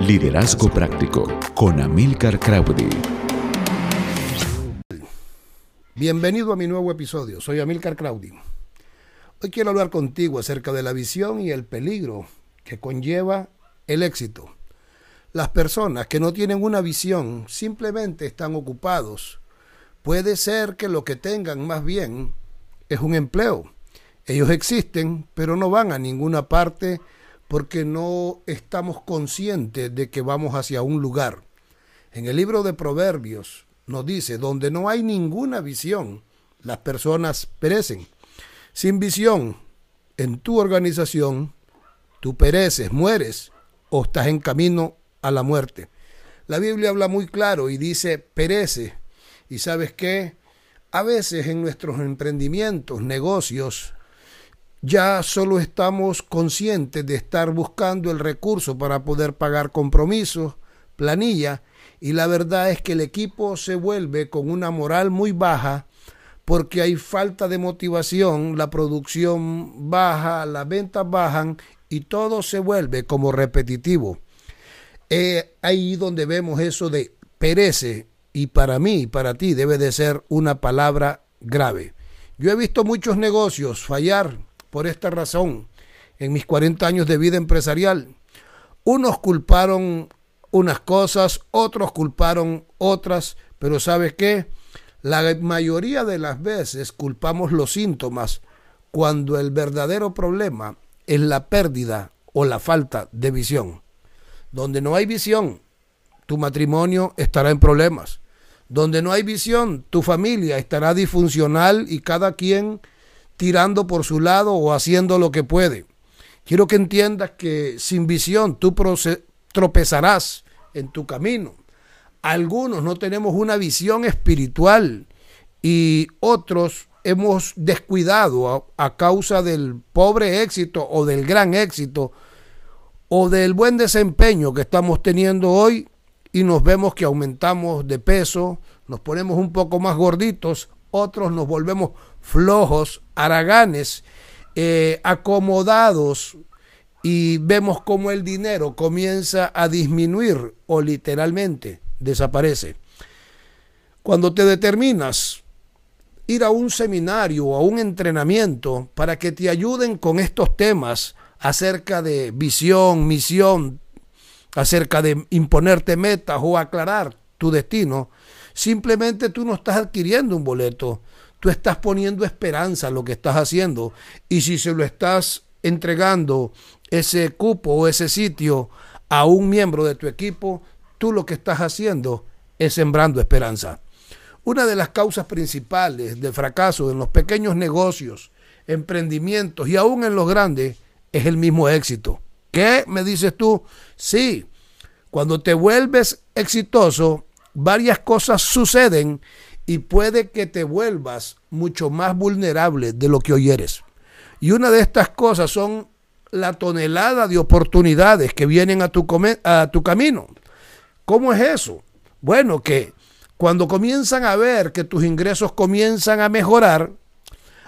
Liderazgo Práctico con Amilcar Crowdy. Bienvenido a mi nuevo episodio. Soy Amilcar Crowdy. Hoy quiero hablar contigo acerca de la visión y el peligro que conlleva el éxito. Las personas que no tienen una visión simplemente están ocupados. Puede ser que lo que tengan más bien es un empleo. Ellos existen, pero no van a ninguna parte porque no estamos conscientes de que vamos hacia un lugar. En el libro de Proverbios nos dice, donde no hay ninguna visión, las personas perecen. Sin visión en tu organización, tú pereces, mueres o estás en camino a la muerte. La Biblia habla muy claro y dice, perece. ¿Y sabes qué? A veces en nuestros emprendimientos, negocios, ya solo estamos conscientes de estar buscando el recurso para poder pagar compromisos, planilla, y la verdad es que el equipo se vuelve con una moral muy baja porque hay falta de motivación, la producción baja, las ventas bajan y todo se vuelve como repetitivo. Eh, ahí donde vemos eso de perece y para mí para ti debe de ser una palabra grave. Yo he visto muchos negocios fallar por esta razón en mis 40 años de vida empresarial. Unos culparon unas cosas, otros culparon otras, pero ¿sabes qué? La mayoría de las veces culpamos los síntomas cuando el verdadero problema es la pérdida o la falta de visión. Donde no hay visión, tu matrimonio estará en problemas. Donde no hay visión, tu familia estará disfuncional y cada quien tirando por su lado o haciendo lo que puede. Quiero que entiendas que sin visión tú tropezarás en tu camino. Algunos no tenemos una visión espiritual y otros hemos descuidado a, causa del pobre éxito o del gran éxito o del buen desempeño que estamos teniendo hoy y nos vemos que aumentamos de peso, nos ponemos un poco más gorditos, otros nos volvemos flojos, haraganes, eh, acomodados y vemos como el dinero comienza a disminuir o literalmente desaparece. Cuando te determinas ir a un seminario o a un entrenamiento para que te ayuden con estos temas acerca de visión, misión, acerca de imponerte metas o aclarar tu destino, simplemente tú no estás adquiriendo un boleto, tú estás poniendo esperanza en lo que estás haciendo y si se lo estás entregando ese cupo o ese sitio a un miembro de tu equipo, tú lo que estás haciendo es sembrando esperanza. Una de las causas principales del fracaso en los pequeños negocios, emprendimientos y aún en los grandes es el mismo éxito. ¿Qué me dices tú? Sí, cuando te vuelves exitoso, varias cosas suceden y puede que te vuelvas mucho más vulnerable de lo que hoy eres. Y una de estas cosas son la tonelada de oportunidades que vienen a tu, a tu camino. ¿Cómo es eso? Bueno, que cuando comienzan a ver que tus ingresos comienzan a mejorar,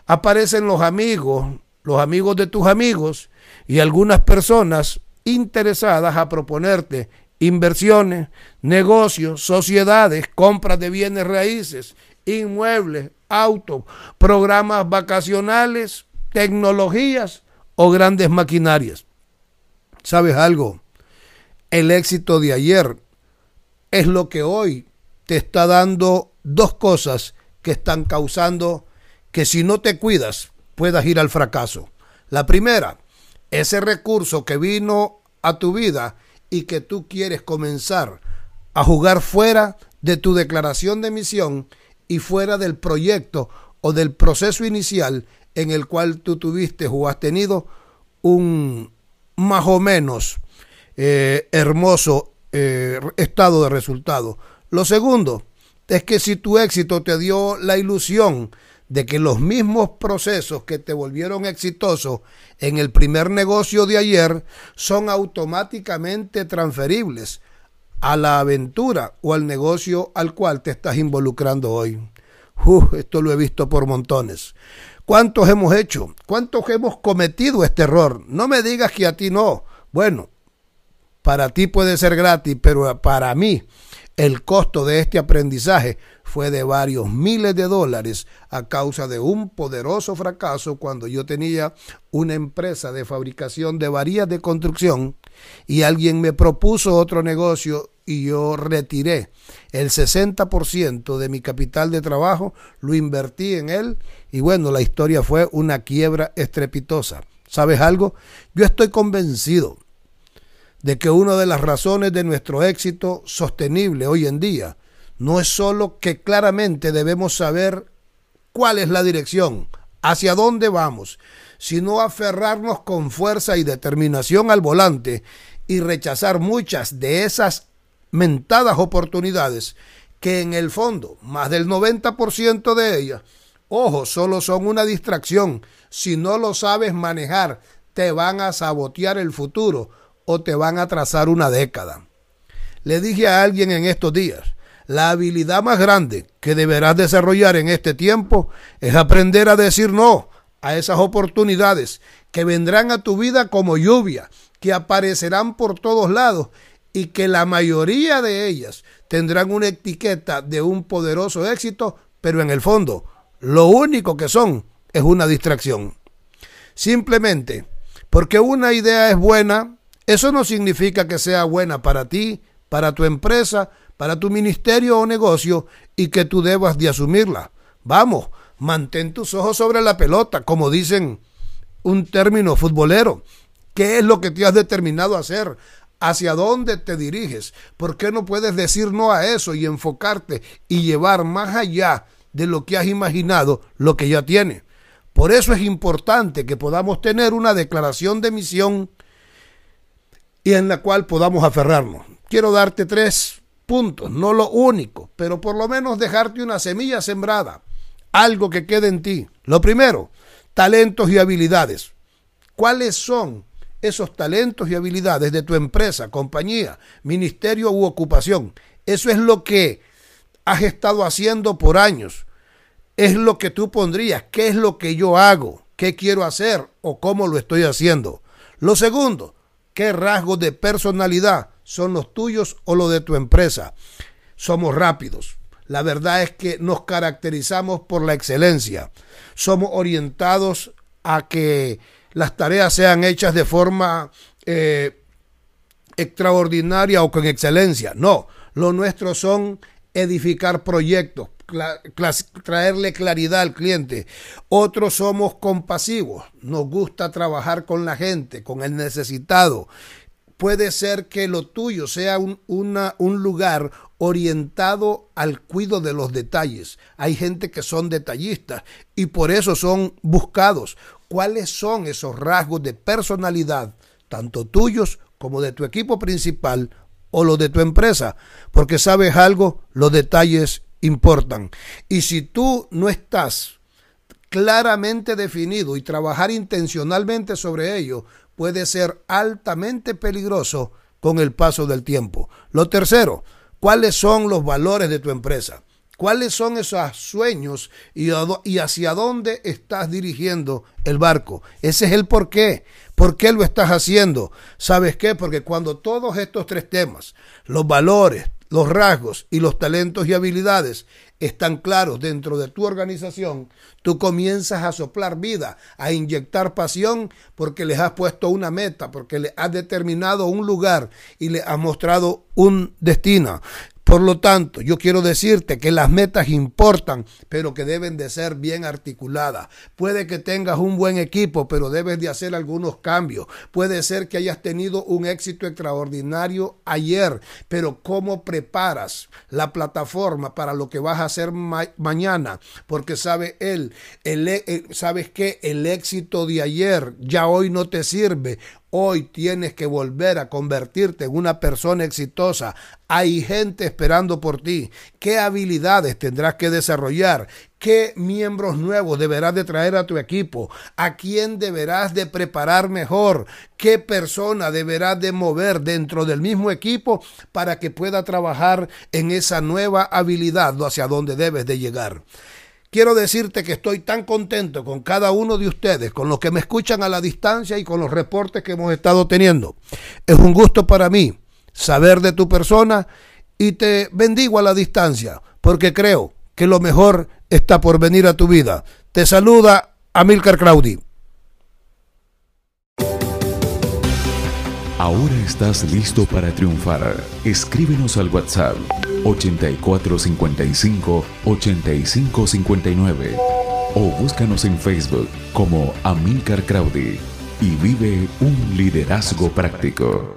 aparecen los amigos, los amigos de tus amigos y algunas personas interesadas a proponerte inversiones, negocios, sociedades, compras de bienes raíces, inmuebles, autos, programas vacacionales, tecnologías o grandes maquinarias. ¿Sabes algo? El éxito de ayer es lo que hoy te está dando dos cosas que están causando que si no te cuidas puedas ir al fracaso. La primera, ese recurso que vino a tu vida y que tú quieres comenzar a jugar fuera de tu declaración de misión y fuera del proyecto o del proceso inicial en el cual tú tuviste o has tenido un más o menos eh, hermoso eh, estado de resultado. Lo segundo es que si tu éxito te dio la ilusión de que los mismos procesos que te volvieron exitoso en el primer negocio de ayer son automáticamente transferibles a la aventura o al negocio al cual te estás involucrando hoy. esto lo he visto por montones. ¿Cuántos hemos hecho? ¿Cuántos hemos cometido este error? No me digas que a ti no. Bueno, Para ti puede ser gratis, pero para mí el costo de este aprendizaje fue de varios miles de dólares a causa de un poderoso fracaso cuando yo tenía una empresa de fabricación de varillas de construcción y alguien me propuso otro negocio y yo retiré el 60% de mi capital de trabajo, lo invertí en él y bueno, la historia fue una quiebra estrepitosa. ¿Sabes algo? Yo estoy convencido de que una de las razones de nuestro éxito sostenible hoy en día no es solo que claramente debemos saber cuál es la dirección, hacia dónde vamos, sino aferrarnos con fuerza y determinación al volante y rechazar muchas de esas mentadas oportunidades que en el fondo, más del 90% de ellas, ojo, solo son una distracción. Si no lo sabes manejar, te van a sabotear el futuro o te van a trazar una década. Le dije a alguien en estos días, la habilidad más grande que deberás desarrollar en este tiempo es aprender a decir no a esas oportunidades que vendrán a tu vida como lluvia, que aparecerán por todos lados y que la mayoría de ellas tendrán una etiqueta de un poderoso éxito, pero en el fondo lo único que son es una distracción. Simplemente porque una idea es buena, eso no significa que sea buena para ti, para tu empresa, para tu ministerio o negocio y que tú debas de asumirla. Vamos, mantén tus ojos sobre la pelota, como dicen un término futbolero. ¿Qué es lo que te has determinado a hacer? ¿Hacia dónde te diriges? ¿Por qué no puedes decir no a eso y enfocarte y llevar más allá de lo que has imaginado lo que ya tiene? Por eso es importante que podamos tener una declaración de misión y en la cual podamos aferrarnos. Quiero darte tres puntos, no lo único, pero por lo menos dejarte una semilla sembrada, algo que quede en ti. Lo primero, talentos y habilidades. ¿Cuáles son esos talentos y habilidades de tu empresa, compañía, ministerio u ocupación? Eso es lo que has estado haciendo por años. Es lo que tú pondrías, qué es lo que yo hago, qué quiero hacer o cómo lo estoy haciendo. Lo segundo, qué rasgos de personalidad son los tuyos o los de tu empresa. Somos rápidos. La verdad es que nos caracterizamos por la excelencia. Somos orientados a que las tareas sean hechas de forma eh, extraordinaria o con excelencia. No, lo nuestro son edificar proyectos, traerle claridad al cliente. Otros somos compasivos, nos gusta trabajar con la gente, con el necesitado, puede ser que lo tuyo sea un, un lugar orientado al cuidado de los detalles. Hay gente que son detallistas y por eso son buscados. ¿Cuáles son esos rasgos de personalidad, tanto tuyos como de tu equipo principal o los de tu empresa? Porque sabes algo, los detalles importan. Y si tú no estás claramente definido y trabajar intencionalmente sobre ello, puede ser altamente peligroso con el paso del tiempo. Lo tercero, ¿cuáles son los valores de tu empresa? ¿Cuáles son esos sueños y, hacia dónde estás dirigiendo el barco? Ese es el por qué. ¿Por qué lo estás haciendo? ¿Sabes qué? Porque cuando todos estos tres temas, los valores, los rasgos y los talentos y habilidades están claros dentro de tu organización, tú comienzas a soplar vida, a inyectar pasión porque les has puesto una meta, porque le has determinado un lugar y le has mostrado un destino. Por lo tanto, yo quiero decirte que las metas importan, pero que deben de ser bien articuladas. Puede que tengas un buen equipo, pero debes de hacer algunos cambios. Puede ser que hayas tenido un éxito extraordinario ayer, pero ¿cómo preparas la plataforma para lo que vas a hacer mañana? Porque sabe él, el, sabes que el éxito de ayer ya hoy no te sirve. Hoy tienes que volver a convertirte en una persona exitosa. Hay gente esperando por ti. ¿Qué habilidades tendrás que desarrollar? ¿Qué miembros nuevos deberás de traer a tu equipo? ¿A quién deberás de preparar mejor? ¿Qué persona deberás de mover dentro del mismo equipo para que pueda trabajar en esa nueva habilidad hacia donde debes de llegar? Quiero decirte que estoy tan contento con cada uno de ustedes, con los que me escuchan a la distancia y con los reportes que hemos estado teniendo. Es un gusto para mí saber de tu persona y te bendigo a la distancia, porque creo que lo mejor está por venir a tu vida. Te saluda Amilcar Claudi. Ahora estás listo para triunfar. Escríbenos al WhatsApp 8455 8559 o búscanos en Facebook como Amilcar Crowdy y vive un liderazgo práctico.